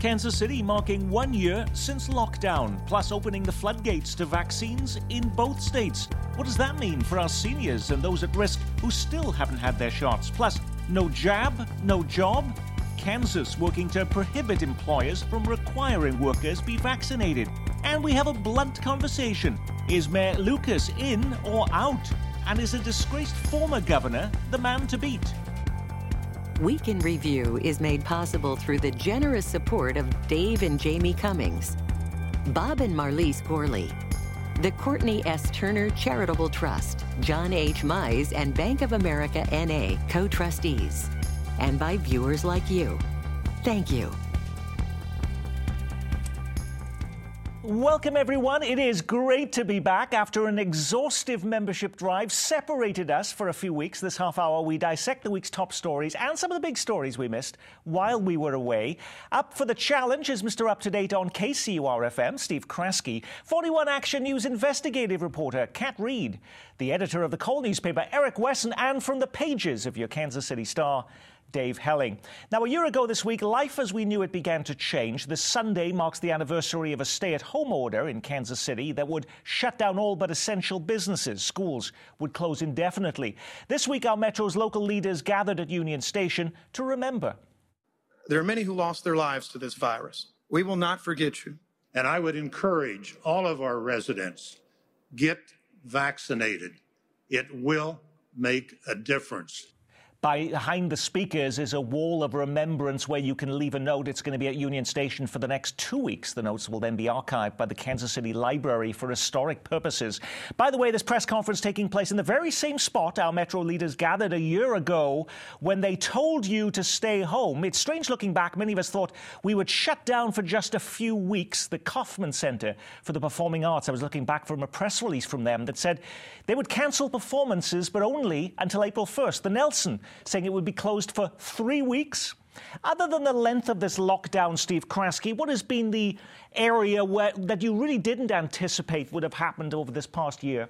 Kansas City marking one year since lockdown, plus opening the floodgates to vaccines in both states. What does that mean for our seniors and those at risk who still haven't had their shots? Plus, no jab, no job? Kansas working to prohibit employers from requiring workers be vaccinated. And we have a blunt conversation. Is Mayor Lucas in or out? And is a disgraced former governor the man to beat? Week in Review is made possible through the generous support of Dave and Jamie Cummings, Bob and Marlise Gorley, the Courtney S. Turner Charitable Trust, John H. Mize, and Bank of America NA co trustees, and by viewers like you. Thank you. Welcome, everyone. It is great to be back after an exhaustive membership drive separated us for a few weeks. This half hour, we dissect the week's top stories and some of the big stories we missed while we were away. Up for the challenge is Mr. Up to Date on KCUR FM, Steve Kraske, 41 Action News investigative reporter Kat Reed, the editor of the Call newspaper Eric Wesson, and from the pages of your Kansas City Star. Dave Helling. Now, a year ago this week, life as we knew it began to change. This Sunday marks the anniversary of a stay at home order in Kansas City that would shut down all but essential businesses. Schools would close indefinitely. This week, our Metro's local leaders gathered at Union Station to remember. There are many who lost their lives to this virus. We will not forget you. And I would encourage all of our residents get vaccinated. It will make a difference. Behind the speakers is a wall of remembrance where you can leave a note. It's going to be at Union Station for the next two weeks. The notes will then be archived by the Kansas City Library for historic purposes. By the way, this press conference taking place in the very same spot our Metro leaders gathered a year ago when they told you to stay home. It's strange looking back. Many of us thought we would shut down for just a few weeks the Kauffman Center for the Performing Arts. I was looking back from a press release from them that said they would cancel performances, but only until April 1st. The Nelson saying it would be closed for three weeks. Other than the length of this lockdown, Steve Kraske, what has been the area where, that you really didn't anticipate would have happened over this past year?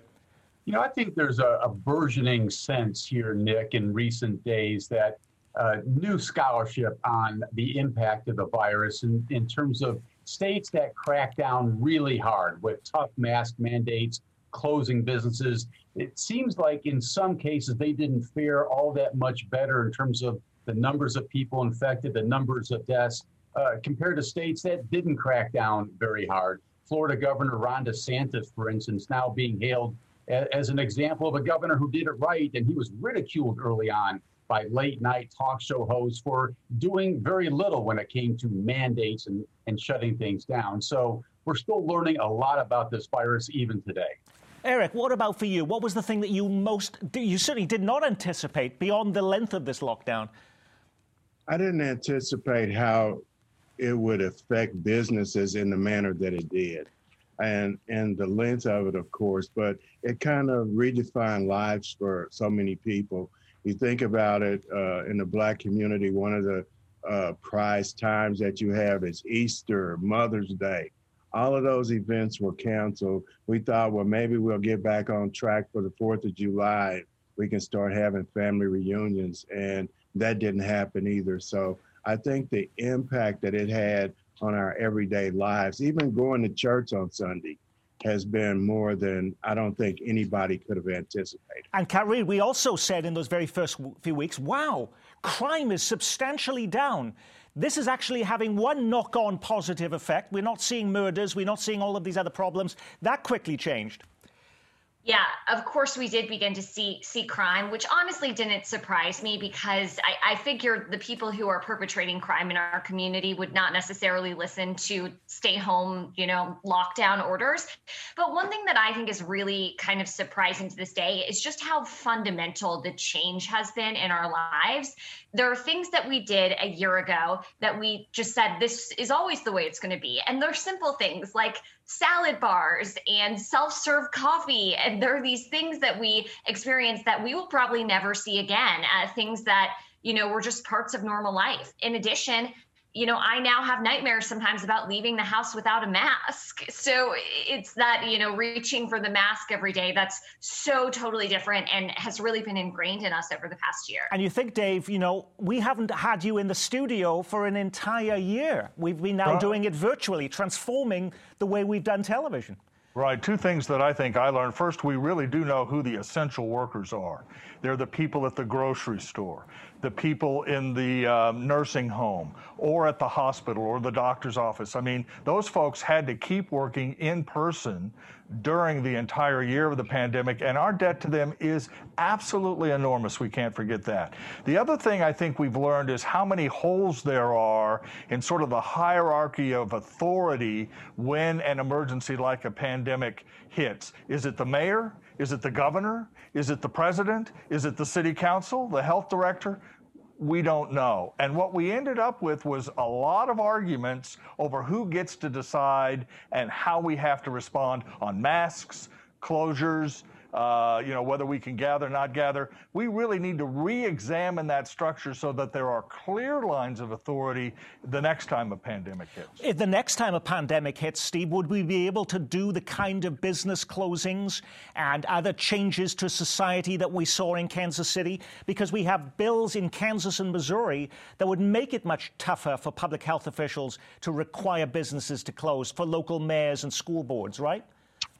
You know, I think there's a, a burgeoning sense here, Nick, in recent days that uh, new scholarship on the impact of the virus in, in terms of states that crack down really hard with tough mask mandates, closing businesses. It seems like in some cases they didn't fare all that much better in terms of the numbers of people infected, the numbers of deaths, uh, compared to states that didn't crack down very hard. Florida Governor Ron DeSantis, for instance, now being hailed as an example of a governor who did it right, and he was ridiculed early on by late night talk show hosts for doing very little when it came to mandates and, and shutting things down. So we're still learning a lot about this virus even today. Eric, what about for you? What was the thing that you most, you certainly did not anticipate beyond the length of this lockdown? I didn't anticipate how it would affect businesses in the manner that it did. And and the length of it, of course, but it kind of redefined lives for so many people. You think about it uh, in the black community, one of the uh, prized times that you have is Easter, Mother's Day, all of those events were canceled. We thought, well, maybe we'll get back on track for the 4th of July. We can start having family reunions. And that didn't happen either. So I think the impact that it had on our everyday lives, even going to church on Sunday, has been more than I don't think anybody could have anticipated. And Carrie, we also said in those very first few weeks, wow, crime is substantially down. This is actually having one knock on positive effect. We're not seeing murders, we're not seeing all of these other problems. That quickly changed. Yeah, of course we did begin to see see crime, which honestly didn't surprise me because I, I figured the people who are perpetrating crime in our community would not necessarily listen to stay home, you know, lockdown orders. But one thing that I think is really kind of surprising to this day is just how fundamental the change has been in our lives. There are things that we did a year ago that we just said this is always the way it's going to be. And they're simple things like salad bars and self-serve coffee. And there are these things that we experience that we will probably never see again uh, things that you know were just parts of normal life. In addition you know, I now have nightmares sometimes about leaving the house without a mask. So it's that, you know, reaching for the mask every day that's so totally different and has really been ingrained in us over the past year. And you think, Dave, you know, we haven't had you in the studio for an entire year. We've been now doing it virtually, transforming the way we've done television. Right. Two things that I think I learned. First, we really do know who the essential workers are. They're the people at the grocery store, the people in the um, nursing home, or at the hospital or the doctor's office. I mean, those folks had to keep working in person during the entire year of the pandemic, and our debt to them is absolutely enormous. We can't forget that. The other thing I think we've learned is how many holes there are in sort of the hierarchy of authority when an emergency like a pandemic hits. Is it the mayor? Is it the governor? Is it the president? Is it the city council, the health director? we don't know. And what we ended up with was a lot of arguments over who gets to decide and how we have to respond on masks, closures, uh, you know, whether we can gather, or not gather. We really need to re-examine that structure so that there are clear lines of authority the next time a pandemic hits. If the next time a pandemic hits, Steve, would we be able to do the kind of business closings and other changes to society that we saw in Kansas City? Because we have bills in Kansas and Missouri that would make it much tougher for public health officials to require businesses to close, for local mayors and school boards, right?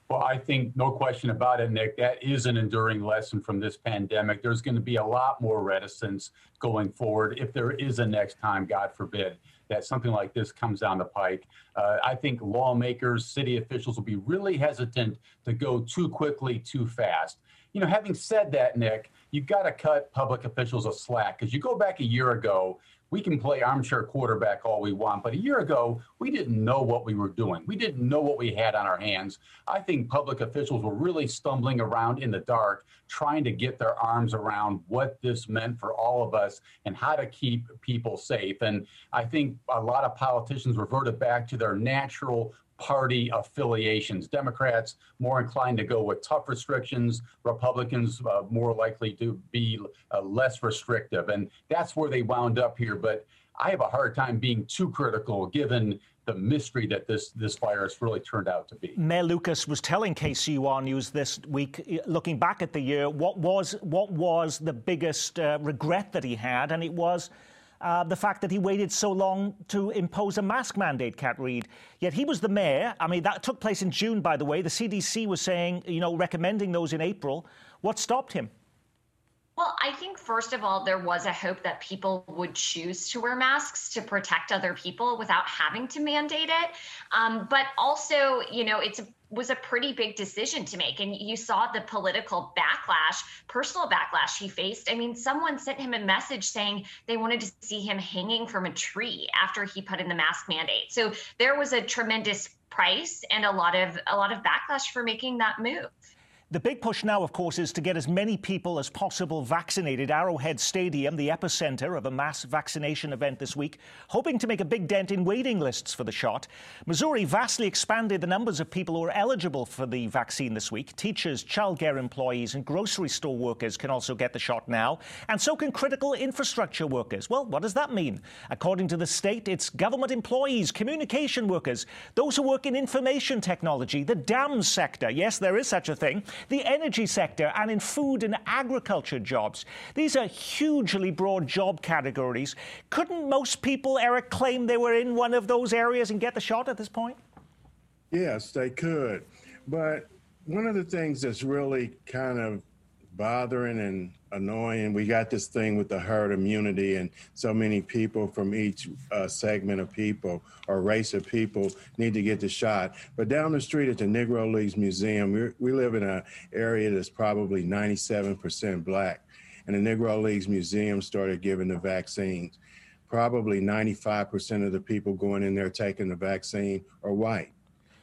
Well, I think no question about it, Nick. That is an enduring lesson from this pandemic. There's going to be a lot more reticence going forward if there is a next time, God forbid, that something like this comes down the pike. Uh, I think lawmakers, city officials will be really hesitant to go too quickly, too fast. You know, having said that, Nick, you've got to cut public officials a slack because you go back a year ago we can play armchair quarterback all we want, but a year ago, we didn't know what we were doing. We didn't know what we had on our hands. I think public officials were really stumbling around in the dark, trying to get their arms around what this meant for all of us and how to keep people safe. And I think a lot of politicians reverted back to their natural party affiliations. Democrats more inclined to go with tough restrictions, Republicans uh, more likely to be uh, less restrictive. And that's where they wound up here. But I have a hard time being too critical given the mystery that this this virus really turned out to be. Mayor Lucas was telling KCUR News this week, looking back at the year, what was what was the biggest uh, regret that he had, and it was uh, the fact that he waited so long to impose a mask mandate, Kat Reed. Yet he was the mayor. I mean, that took place in June, by the way. The CDC was saying, you know, recommending those in April. What stopped him? Well, I think first of all, there was a hope that people would choose to wear masks to protect other people without having to mandate it. Um, but also, you know, it's was a pretty big decision to make. And you saw the political backlash, personal backlash he faced. I mean, someone sent him a message saying they wanted to see him hanging from a tree after he put in the mask mandate. So there was a tremendous price and a lot of a lot of backlash for making that move. The big push now, of course, is to get as many people as possible vaccinated. Arrowhead Stadium, the epicenter of a mass vaccination event this week, hoping to make a big dent in waiting lists for the shot. Missouri vastly expanded the numbers of people who are eligible for the vaccine this week. Teachers, childcare employees, and grocery store workers can also get the shot now, and so can critical infrastructure workers. Well, what does that mean? According to the state, it's government employees, communication workers, those who work in information technology, the dams sector. Yes, there is such a thing the energy sector, and in food and agriculture jobs. These are hugely broad job categories. Couldn't most people, Eric, claim they were in one of those areas and get the shot at this point? Yes, they could. But one of the things that's really kind of bothering and annoying. We got this thing with the herd immunity, and so many people from each uh, segment of people or race of people need to get the shot. But down the street at the Negro Leagues Museum, we live in an area that's probably 97% black, and the Negro Leagues Museum started giving the vaccines. Probably 95% of the people going in there taking the vaccine are white.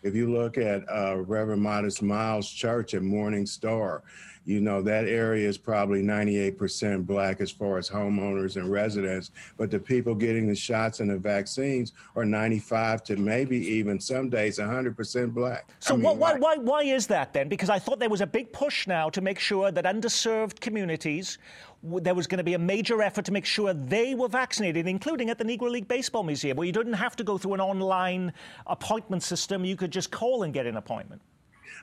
If you look at uh, Reverend Modest Miles Church at Morning Star, you know, that area is probably 98% black as far as homeowners and residents, but the people getting the shots and the vaccines are 95 to maybe even some days 100% black. So I mean, what, why, why, why is that then? Because I thought there was a big push now to make sure that underserved communities there was going to be a major effort to make sure they were vaccinated, including at the Negro League Baseball Museum, where you didn't have to go through an online appointment system. You could just call and get an appointment.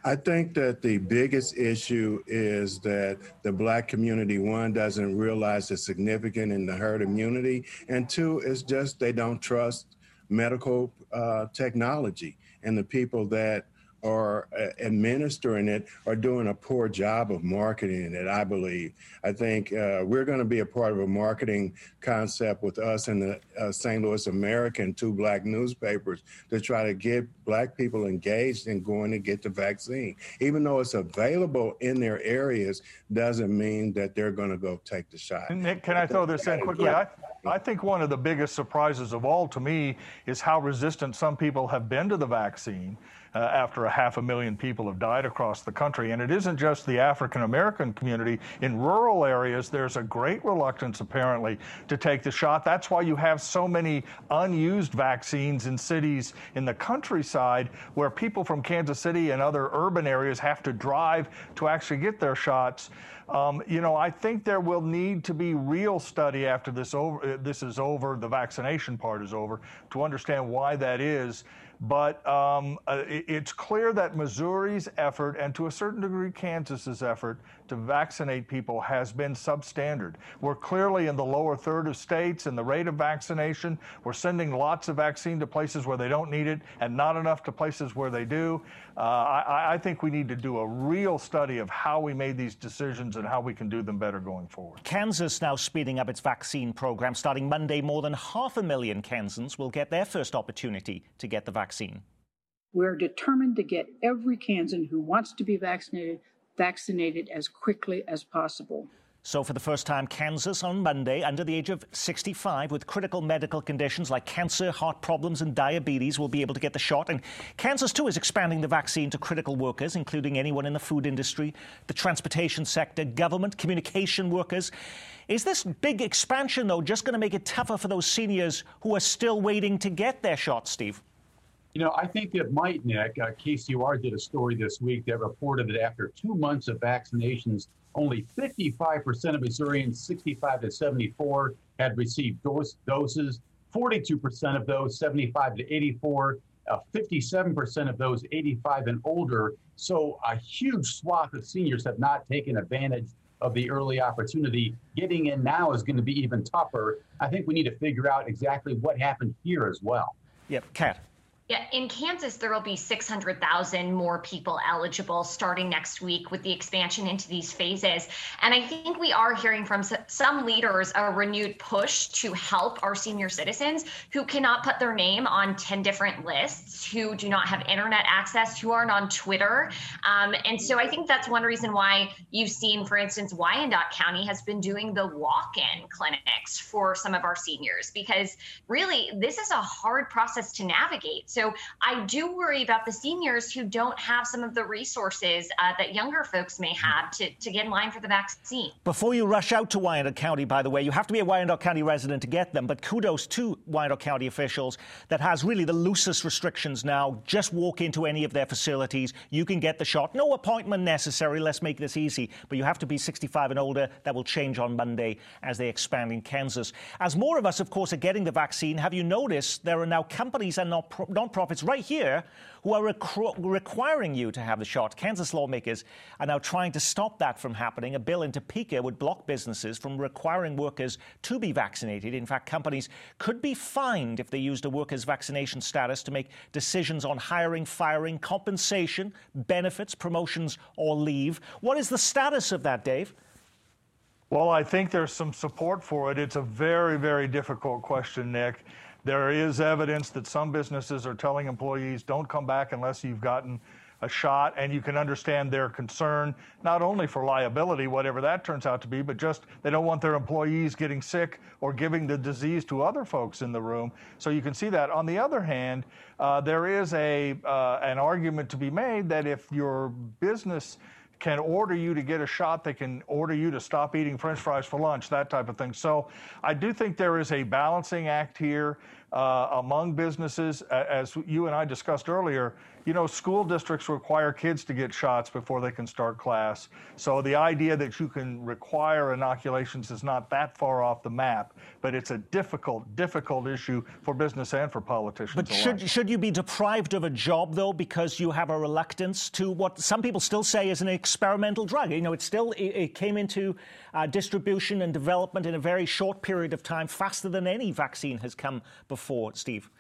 I think that the biggest issue is that the black community, one, doesn't realize the significance in the herd immunity, and two, it's just they don't trust medical uh, technology and the people that are uh, administering it are doing a poor job of marketing it, I believe. I think uh, we're going to be a part of a marketing concept with us and the uh, St. Louis American, two black newspapers, to try to get black people engaged in going to get the vaccine. Even though it's available in their areas, doesn't mean that they're going to go take the shot. Nick, can I throw this in quickly? Yeah. I, I think one of the biggest surprises of all to me is how resistant some people have been to the vaccine uh, after a half a million people have died across the country. And it isn't just the African American community. In rural areas, there's a great reluctance, apparently, to take the shot. That's why you have so many unused vaccines in cities in the countryside where people from Kansas City and other urban areas have to drive to actually get their shots. Um, you know, I think there will need to be real study after this over. Uh, this is over. The vaccination part is over to understand why that is. But um, uh, it's clear that Missouri's effort, and to a certain degree Kansas's effort, to vaccinate people has been substandard. We're clearly in the lower third of states in the rate of vaccination. We're sending lots of vaccine to places where they don't need it and not enough to places where they do. Uh, I, I think we need to do a real study of how we made these decisions and how we can do them better going forward. Kansas now speeding up its vaccine program. Starting Monday, more than half a million Kansans will get their first opportunity to get the vaccine. We're determined to get every Kansan who wants to be vaccinated vaccinated as quickly as possible. So, for the first time, Kansas on Monday, under the age of 65 with critical medical conditions like cancer, heart problems, and diabetes, will be able to get the shot. And Kansas, too, is expanding the vaccine to critical workers, including anyone in the food industry, the transportation sector, government, communication workers. Is this big expansion, though, just going to make it tougher for those seniors who are still waiting to get their shot, Steve? You know, I think it might, Nick. Uh, KCUR did a story this week that reported that after two months of vaccinations, only 55% of Missourians 65 to 74 had received dose, doses. 42% of those 75 to 84, uh, 57% of those 85 and older. So a huge swath of seniors have not taken advantage of the early opportunity. Getting in now is going to be even tougher. I think we need to figure out exactly what happened here as well. Yep, Kat. Yeah, in Kansas, there will be 600,000 more people eligible starting next week with the expansion into these phases. And I think we are hearing from some leaders a renewed push to help our senior citizens who cannot put their name on 10 different lists, who do not have internet access, who aren't on Twitter. Um, and so I think that's one reason why you've seen, for instance, Wyandotte County has been doing the walk in clinics for some of our seniors because really this is a hard process to navigate. So so I do worry about the seniors who don't have some of the resources uh, that younger folks may have to, to get in line for the vaccine. Before you rush out to Wyandotte County, by the way, you have to be a Wyandotte County resident to get them. But kudos to Wyandotte County officials that has really the loosest restrictions now. Just walk into any of their facilities. You can get the shot. No appointment necessary. Let's make this easy. But you have to be 65 and older. That will change on Monday as they expand in Kansas. As more of us, of course, are getting the vaccine, have you noticed there are now companies and non nonprofits right here who are requiring you to have the shot. Kansas lawmakers are now trying to stop that from happening. A bill in Topeka would block businesses from requiring workers to be vaccinated. In fact, companies could be fined if they used a worker's vaccination status to make decisions on hiring, firing, compensation, benefits, promotions, or leave. What is the status of that, Dave? Well, I think there's some support for it. It's a very, very difficult question, Nick. There is evidence that some businesses are telling employees, don't come back unless you've gotten a shot, and you can understand their concern, not only for liability, whatever that turns out to be, but just they don't want their employees getting sick or giving the disease to other folks in the room. So you can see that. On the other hand, uh, there is a uh, an argument to be made that if your business can order you to get a shot. They can order you to stop eating french fries for lunch, that type of thing. So I do think there is a balancing act here. uh, among businesses. As you and I discussed earlier, you know, school districts require kids to get shots before they can start class. So the idea that you can require inoculations is not that far off the map, but it's a difficult, difficult issue for business and for politicians. But should, should you be deprived of a job, though, because you have a reluctance to what some people still say is an experimental drug? You know, it still it, it came into uh, distribution and development in a very short period of time, faster than any vaccine has come before, Steve.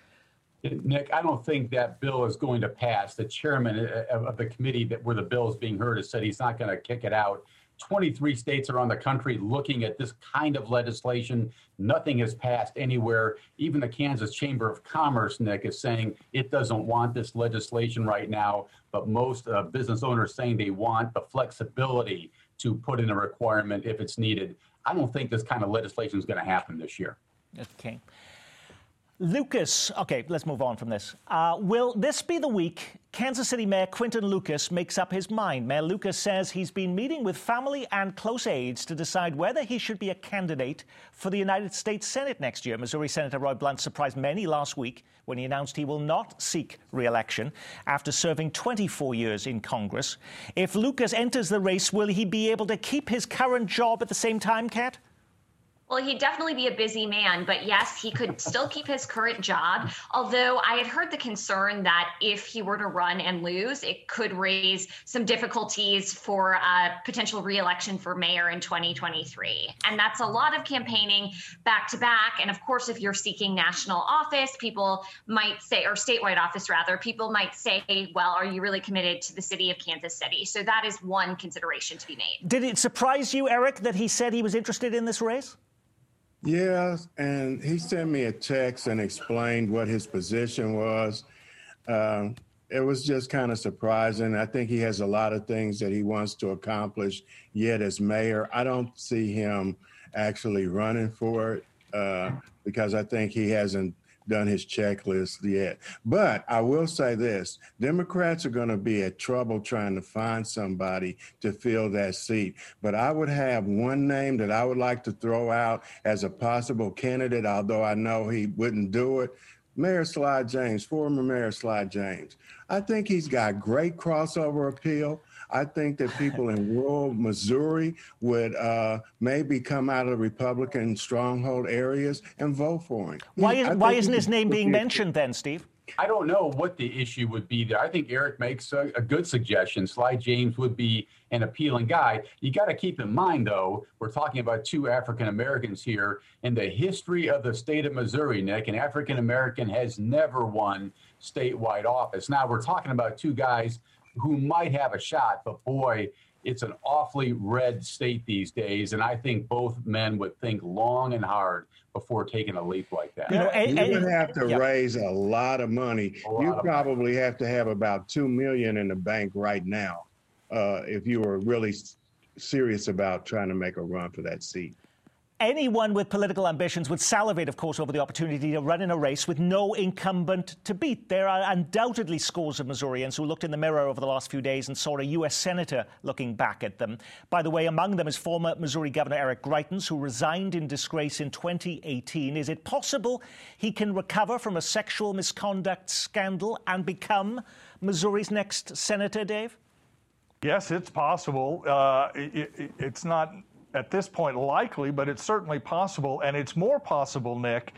Nick, I don't think that bill is going to pass. The chairman uh, of the committee that where the bill is being heard has said he's not going to kick it out. 23 states around the country looking at this kind of legislation. Nothing has passed anywhere. Even the Kansas Chamber of Commerce, Nick, is saying it doesn't want this legislation right now. But most uh, business owners saying they want the flexibility to put in a requirement if it's needed. I don't think this kind of legislation is going to happen this year. Okay. Lucas, okay, let's move on from this. Uh, will this be the week Kansas City Mayor Quinton Lucas makes up his mind? Mayor Lucas says he's been meeting with family and close aides to decide whether he should be a candidate for the United States Senate next year. Missouri Senator Roy Blunt surprised many last week when he announced he will not seek re election after serving 24 years in Congress. If Lucas enters the race, will he be able to keep his current job at the same time, Kat? Well, he'd definitely be a busy man, but yes, he could still keep his current job. Although I had heard the concern that if he were to run and lose, it could raise some difficulties for a potential reelection for mayor in 2023. And that's a lot of campaigning back to back. And of course, if you're seeking national office, people might say, or statewide office rather, people might say, well, are you really committed to the city of Kansas City? So that is one consideration to be made. Did it surprise you, Eric, that he said he was interested in this race? Yes, and he sent me a text and explained what his position was. Um, it was just kind of surprising. I think he has a lot of things that he wants to accomplish yet as mayor. I don't see him actually running for it uh, because I think he hasn't done his checklist yet. But I will say this Democrats are going to be at trouble trying to find somebody to fill that seat. But I would have one name that I would like to throw out as a possible candidate, although I know he wouldn't do it. Mayor Sly James, former Mayor Sly James. I think he's got great crossover appeal. I think that people in rural Missouri would uh, maybe come out of Republican stronghold areas and vote for him. Why, is, why isn't his name being mentioned then, Steve? I don't know what the issue would be there. I think Eric makes a, a good suggestion. Sly James would be an appealing guy. You got to keep in mind, though, we're talking about two African Americans here. In the history of the state of Missouri, Nick, an African American has never won statewide office. Now, we're talking about two guys who might have a shot, but boy, it's an awfully red state these days, and I think both men would think long and hard before taking a leap like that. You, know, and, you would have to raise a lot of money. You probably money. have to have about two million in the bank right now uh, if you were really serious about trying to make a run for that seat. Anyone with political ambitions would salivate, of course, over the opportunity to run in a race with no incumbent to beat. There are undoubtedly scores of Missourians who looked in the mirror over the last few days and saw a U.S. Senator looking back at them. By the way, among them is former Missouri Governor Eric Greitens, who resigned in disgrace in 2018. Is it possible he can recover from a sexual misconduct scandal and become Missouri's next senator, Dave? Yes, it's possible. Uh, it, it, it's not at this point likely, but it's certainly possible. And it's more possible, Nick,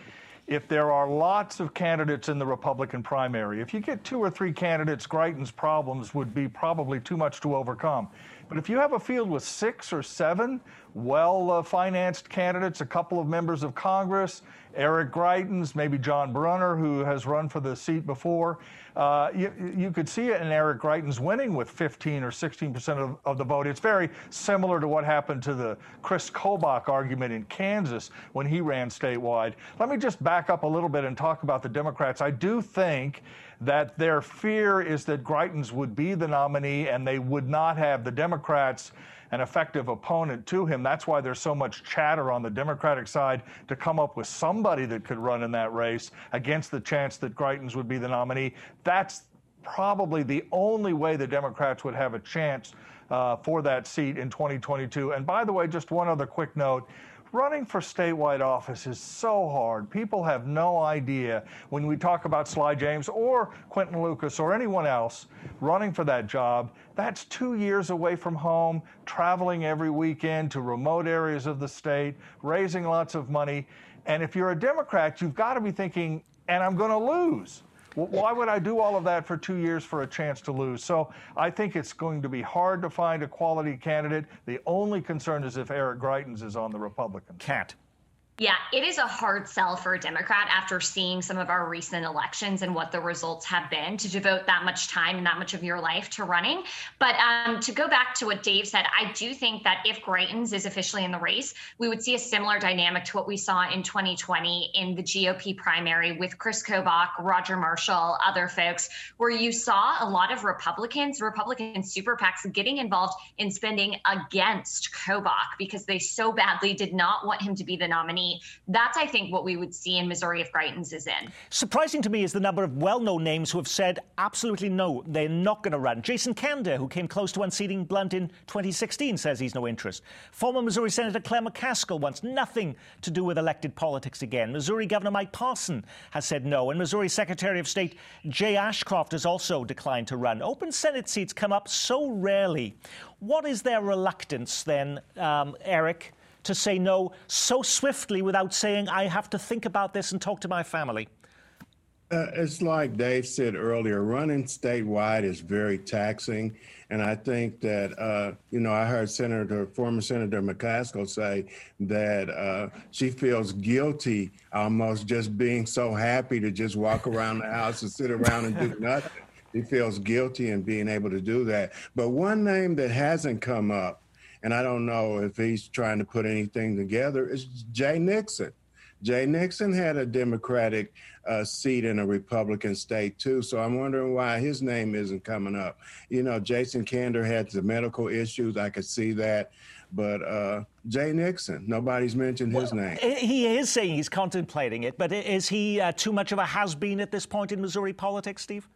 if there are lots of candidates in the Republican primary. If you get two or three candidates, Greitens' problems would be probably too much to overcome. But if you have a field with six or seven well uh, financed candidates, a couple of members of Congress, Eric Greitens, maybe John Brunner, who has run for the seat before, uh, you, you, could see it in Eric Greitens winning with 15 or 16 percent of, of, the vote. It's very similar to what happened to the Chris Kobach argument in Kansas when he ran statewide. Let me just back up a little bit and talk about the Democrats. I do think that their fear is that Greitens would be the nominee and they would not have the Democrats an effective opponent to him. That's why there's so much chatter on the Democratic side to come up with somebody that could run in that race against the chance that Greitens would be the nominee. That's probably the only way the Democrats would have a chance uh, for that seat in 2022. And by the way, just one other quick note running for statewide office is so hard. People have no idea when we talk about Sly James or Quinton Lucas or anyone else running for that job. That's two years away from home, traveling every weekend to remote areas of the state, raising lots of money. And if you're a Democrat, you've got to be thinking, and I'm going to lose. Why would I do all of that for two years for a chance to lose? So I think it's going to be hard to find a quality candidate. The only concern is if Eric Greitens is on the Republican. Can't. Yeah, it is a hard sell for a Democrat after seeing some of our recent elections and what the results have been to devote that much time and that much of your life to running. But um, to go back to what Dave said, I do think that if Greitens is officially in the race, we would see a similar dynamic to what we saw in 2020 in the GOP primary with Chris Kobach, Roger Marshall, other folks, where you saw a lot of Republicans, Republican super PACs getting involved in spending against Kobach because they so badly did not want him to be the nominee that's, I think, what we would see in Missouri if Greitens is in. Surprising to me is the number of well known names who have said absolutely no, they're not going to run. Jason Kander, who came close to unseating Blunt in 2016, says he's no interest. Former Missouri Senator Claire McCaskill wants nothing to do with elected politics again. Missouri Governor Mike Parson has said no, and Missouri Secretary of State Jay Ashcroft has also declined to run. Open Senate seats come up so rarely. What is their reluctance then, um, Eric? To say no so swiftly without saying, I have to think about this and talk to my family? Uh, it's like Dave said earlier, running statewide is very taxing. And I think that, uh, you know, I heard Senator, former Senator McCaskill say that uh, she feels guilty almost just being so happy to just walk around the house and sit around and do nothing. She feels guilty in being able to do that. But one name that hasn't come up and I don't know if he's trying to put anything together, is Jay Nixon. Jay Nixon had a Democratic uh, seat in a Republican state too, so I'm wondering why his name isn't coming up. You know, Jason Kander had the medical issues. I could see that, but uh, Jay Nixon, nobody's mentioned his well, name. He is saying he's contemplating it, but is he uh, too much of a has-been at this point in Missouri politics, Steve?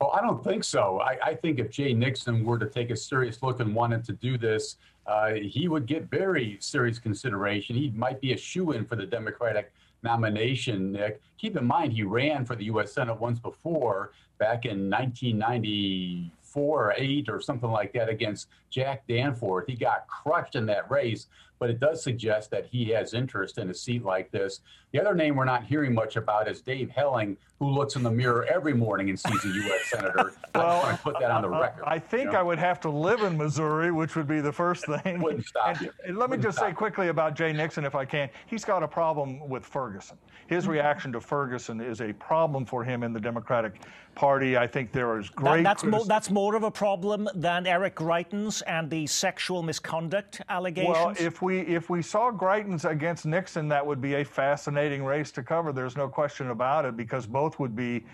Well, I don't think so. I, I, think if Jay Nixon were to take a serious look and wanted to do this, uh, he would get very serious consideration. He might be a shoe in for the Democratic nomination, Nick. Keep in mind, he ran for the U.S. Senate once before, back in 1994 or 8 or something like that against Jack Danforth. He got crushed in that race, but it does suggest that he has interest in a seat like this. The other name we're not hearing much about is Dave Helling, who looks in the mirror every morning and sees a U.S. senator. well, I put that on the record. I think you know? I would have to live in Missouri, which would be the first thing. Wouldn't stop and, you. And let Wouldn't me just say quickly about Jay Nixon, if I can. He's got a problem with Ferguson. His mm-hmm. reaction to Ferguson is a problem for him in the Democratic Party. I think there is great. That, that's, mo- that's more of a problem than Eric Greitens and the sexual misconduct allegations. Well, if we if we saw Greitens against Nixon, that would be a fascinating race to cover. There's no question about it because both would be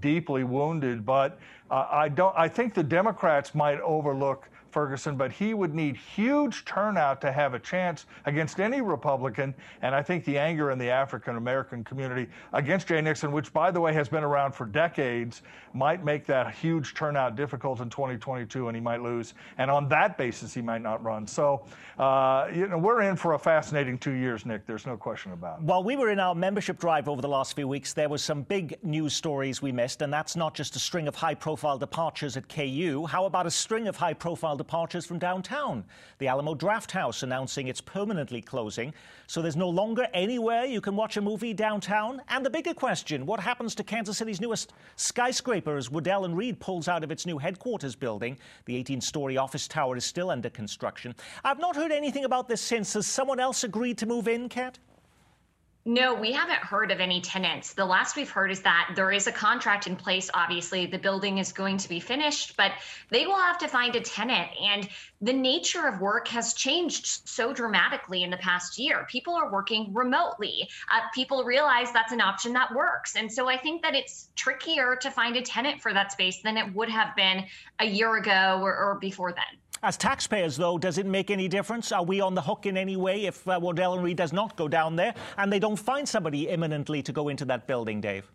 deeply wounded. But uh, I don't. I think the Democrats might overlook Ferguson, but he would need huge turnout to have a chance against any Republican. And I think the anger in the African American community against Jay Nixon, which, by the way, has been around for decades, might make that huge turnout difficult in 2022 and he might lose. And on that basis, he might not run. So, uh, you know, we're in for a fascinating two years, Nick. There's no question about it. While we were in our membership drive over the last few weeks, there was some big news stories we missed, and that's not just a string of high profile departures at KU. How about a string of high profile departures from downtown. The Alamo Drafthouse announcing it's permanently closing, so there's no longer anywhere you can watch a movie downtown. And the bigger question what happens to Kansas City's newest skyscraper as and Reed pulls out of its new headquarters building? The 18 story office tower is still under construction. I've not heard anything about this since. Has someone else agreed to move in, Kat? No, we haven't heard of any tenants. The last we've heard is that there is a contract in place. Obviously, the building is going to be finished, but they will have to find a tenant. And the nature of work has changed so dramatically in the past year. People are working remotely. Uh, people realize that's an option that works. And so I think that it's trickier to find a tenant for that space than it would have been a year ago or, or before then. As taxpayers, though, does it make any difference? Are we on the hook in any way if uh, and Reed does not go down there and they don't find somebody imminently to go into that building, Dave?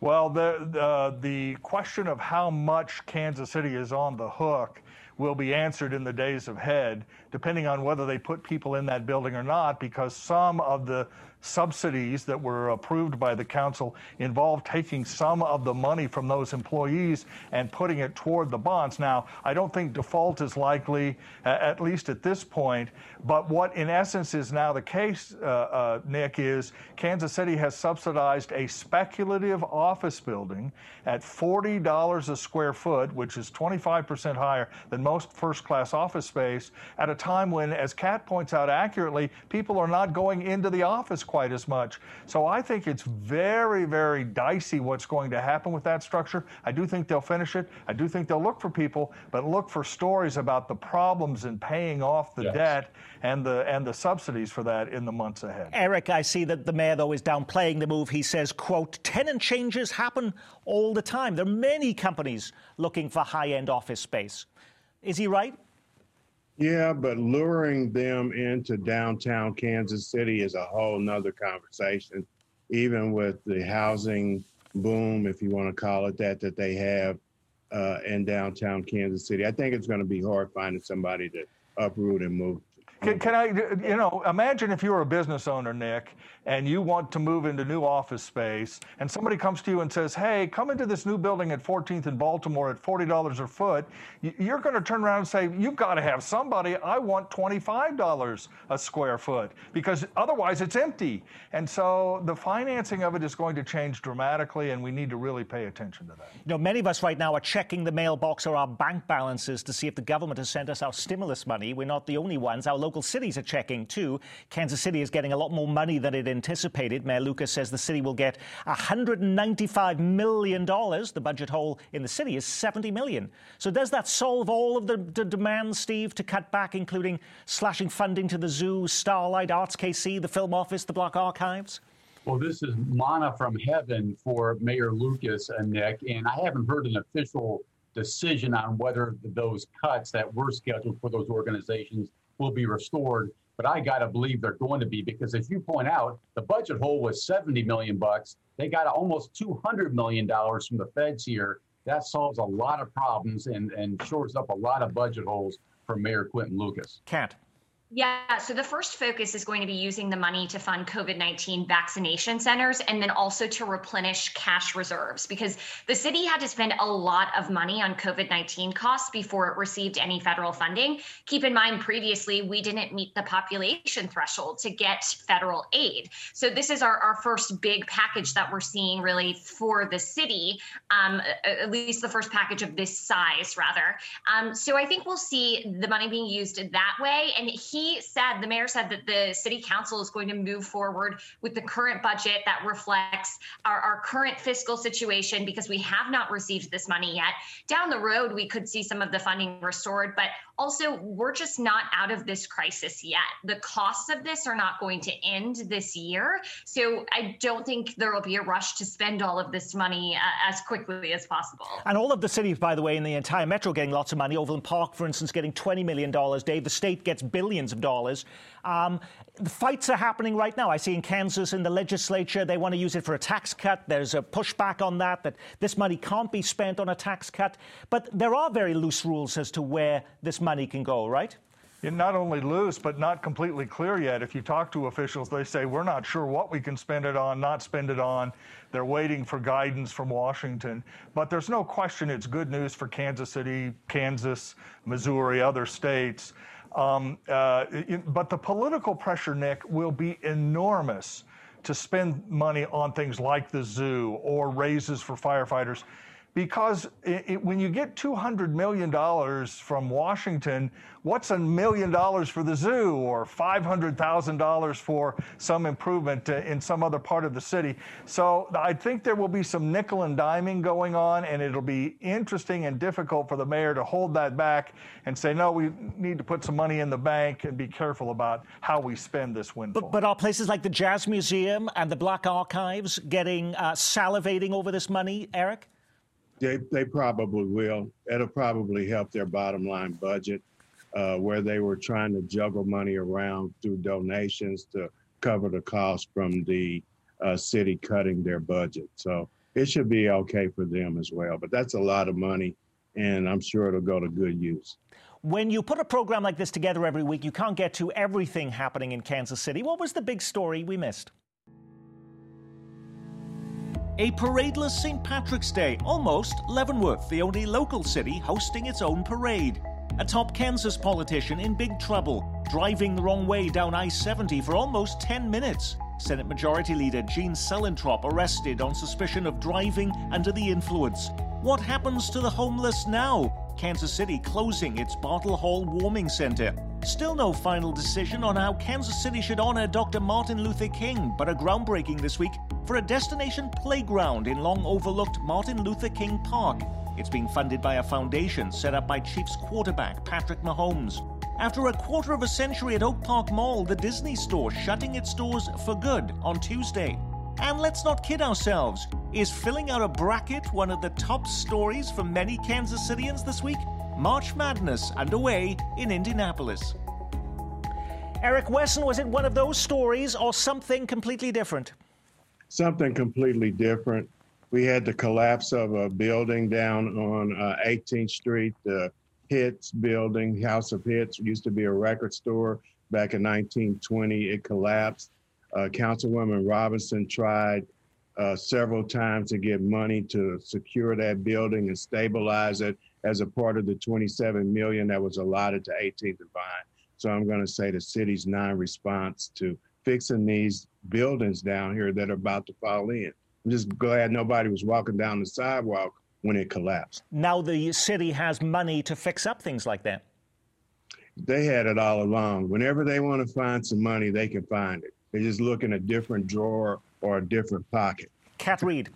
Well, the, the, the question of how much Kansas City is on the hook will be answered in the days ahead, depending on whether they put people in that building or not, because some of the subsidies that were approved by the council involved taking some of the money from those employees and putting it toward the bonds. Now, I don't think default is likely, at least at this point, but what in essence is now the case, uh, uh, Nick, is Kansas City has subsidized a speculative office building at $40 a square foot, which is 25% higher than most first class office space, at a time when, as Kat points out accurately, people are not going into the office quite as much. So I think it's very, very dicey what's going to happen with that structure. I do think they'll finish it. I do think they'll look for people, but look for stories about the problems in paying off the yes. debt and the and the subsidies for that in the months ahead. Eric, I see that the mayor though is downplaying the move. He says, "quote Tenant changes happen all the time. There are many companies looking for high-end office space." Is he right? Yeah, but luring them into downtown Kansas City is a whole nother conversation, even with the housing boom, if you want to call it that, that they have uh, in downtown Kansas City. I think it's going to be hard finding somebody to uproot and move can, can, I, you know, imagine if you were a business owner, Nick, and you want to move into new office space, and somebody comes to you and says, "Hey, come into this new building at 14th in Baltimore at $40 a foot." You're going to turn around and say, "You've got to have somebody. I want $25 a square foot because otherwise it's empty." And so the financing of it is going to change dramatically, and we need to really pay attention to that. You know, many of us right now are checking the mailbox or our bank balances to see if the government has sent us our stimulus money. We're not the only ones. Our local cities are checking too. Kansas City is getting a lot more money than it anticipated. Mayor Lucas says the city will get $195 million. The budget hole in the city is 70 million. So does that solve all of the, the demands, Steve, to cut back, including slashing funding to the zoo, Starlight, Arts KC, the Film Office, the Black Archives? Well, this is manna from heaven for Mayor Lucas and Nick, and I haven't heard an official decision on whether those cuts that were scheduled for those organizations will be restored. But I got to believe they're going to be because, as you point out, the budget hole was 70 million bucks. They got almost 200 million dollars from the feds here. That solves a lot of problems and, and shores up a lot of budget holes for Mayor Quinton Lucas. Kat. Yeah, so the first focus is going to be using the money to fund COVID 19 vaccination centers and then also to replenish cash reserves because the city had to spend a lot of money on COVID 19 costs before it received any federal funding. Keep in mind, previously, we didn't meet the population threshold to get federal aid. So, this is our, our first big package that we're seeing really for the city, um, at least the first package of this size, rather. Um, so, I think we'll see the money being used that way. And he he said, the mayor said that the city council is going to move forward with the current budget that reflects our, our current fiscal situation because we have not received this money yet. Down the road, we could see some of the funding restored, but also we're just not out of this crisis yet. The costs of this are not going to end this year. So I don't think there will be a rush to spend all of this money uh, as quickly as possible. And all of the cities, by the way, in the entire metro getting lots of money. Overland Park, for instance, getting $20 million. Dave, the state gets billions of dollars. Um, the fights are happening right now. I see in Kansas in the legislature, they want to use it for a tax cut. There's a pushback on that, that this money can't be spent on a tax cut. But there are very loose rules as to where this money can go, right? not only loose, but not completely clear yet. If you talk to officials, they say, we're not sure what we can spend it on, not spend it on. They're waiting for guidance from Washington. But there's no question it's good news for Kansas City, Kansas, Missouri, other states. Um, uh, but the political pressure, Nick, will be enormous to spend money on things like the zoo or raises for firefighters. Because it, it, when you get $200 million from Washington, what's a million dollars for the zoo or $500,000 for some improvement uh, in some other part of the city. So I think there will be some nickel and diming going on, and it'll be interesting and difficult for the mayor to hold that back and say, no, we need to put some money in the bank and be careful about how we spend this windfall. But, but are places like the Jazz Museum and the Black Archives getting uh, salivating over this money, Eric? They, they probably will. It'll probably help their bottom line budget uh, where they were trying to juggle money around through donations to cover the cost from the uh, city cutting their budget. So it should be okay for them as well. But that's a lot of money, and I'm sure it'll go to good use. When you put a program like this together every week, you can't get to everything happening in Kansas City. What was the big story we missed? A paradeless St. Patrick's Day, almost Leavenworth, the only local city hosting its own parade. A top Kansas politician in big trouble, driving the wrong way down I 70 for almost 10 minutes. Senate Majority Leader Gene Suellentrop arrested on suspicion of driving under the influence. What happens to the homeless now? Kansas City closing its Bartle Hall Warming Center. Still no final decision on how Kansas City should honor Dr. Martin Luther King, but a groundbreaking this week for a destination playground in long overlooked Martin Luther King Park. It's being funded by a foundation set up by Chiefs quarterback Patrick Mahomes. After a quarter of a century at Oak Park Mall, the Disney store shutting its doors for good on Tuesday. And let's not kid ourselves. Is filling out a bracket one of the top stories for many Kansas Citians this week? March Madness underway in Indianapolis. Eric Wesson, was it one of those stories or something completely different? Something completely different. We had the collapse of a building down on uh, 18th Street, the Hitz building, House of Hitz, used to be a record store back in 1920. It collapsed. Uh, Councilwoman Robinson tried uh, several times to get money to secure that building and stabilize it as a part of the 27 million that was allotted to 18th and Vine. So I'm going to say the city's non-response to fixing these buildings down here that are about to fall in. I'm just glad nobody was walking down the sidewalk when it collapsed. Now the city has money to fix up things like that. They had it all along. Whenever they want to find some money, they can find it. They just look in a different drawer or a different pocket. Kat Reed.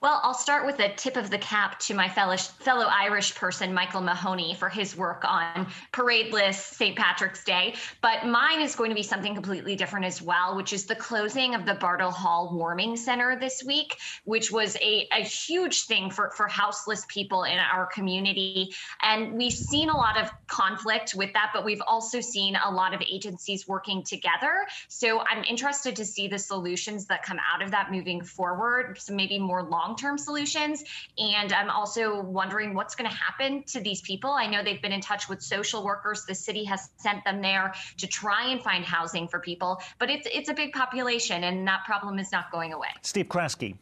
Well, I'll start with a tip of the cap to my fellow, fellow Irish person, Michael Mahoney, for his work on Paradeless St. Patrick's Day. But mine is going to be something completely different as well, which is the closing of the Bartle Hall Warming Center this week, which was a, a huge thing for, for houseless people in our community. And we've seen a lot of conflict with that, but we've also seen a lot of agencies working together. So I'm interested to see the solutions that come out of that moving forward, so maybe more long long term solutions. And I'm also wondering what's going to happen to these people. I know they've been in touch with social workers. The city has sent them there to try and find housing for people, but it's, it's a big population and that problem is not going away. Steve Kraske.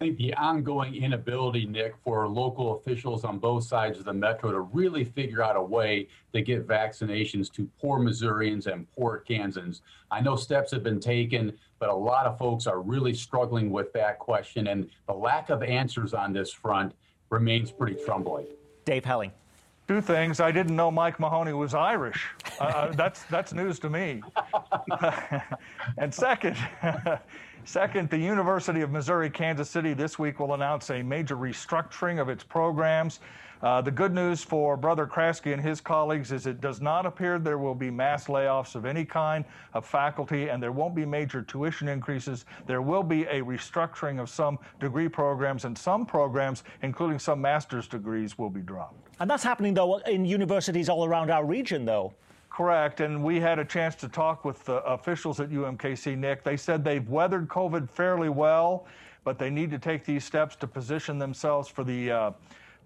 I think the ongoing inability, Nick, for local officials on both sides of the metro to really figure out a way to get vaccinations to poor Missourians and poor Kansans. I know steps have been taken, but a lot of folks are really struggling with that question, and the lack of answers on this front remains pretty troubling. Dave Helling. Two things. I didn't know Mike Mahoney was Irish. Uh, uh that's that's news to me. and second. Second, the University of Missouri Kansas City this week will announce a major restructuring of its programs. Uh, the good news for Brother Kraske and his colleagues is it does not appear there will be mass layoffs of any kind of faculty, and there won't be major tuition increases. There will be a restructuring of some degree programs, and some programs, including some master's degrees, will be dropped. And that's happening, though, in universities all around our region, though. Correct. And we had a chance to talk with the officials at UMKC, Nick. They said they've weathered COVID fairly well, but they need to take these steps to position themselves for the uh,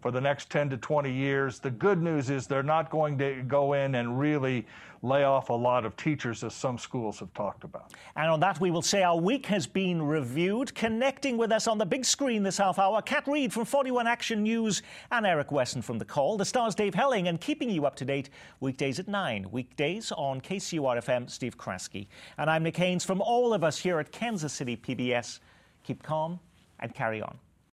for the next 10 to 20 years. The good news is they're not going to go in and really lay off a lot of teachers, as some schools have talked about. And on that, we will say our week has been reviewed. Connecting with us on the big screen this half hour, Kat Reed from 41 Action News and Eric Wesson from The Call. The stars Dave Helling and keeping you up to date weekdays at 9. Weekdays on KCUR FM, Steve Kraske. And I'm Nick Haines from all of us here at Kansas City PBS. Keep calm and carry on.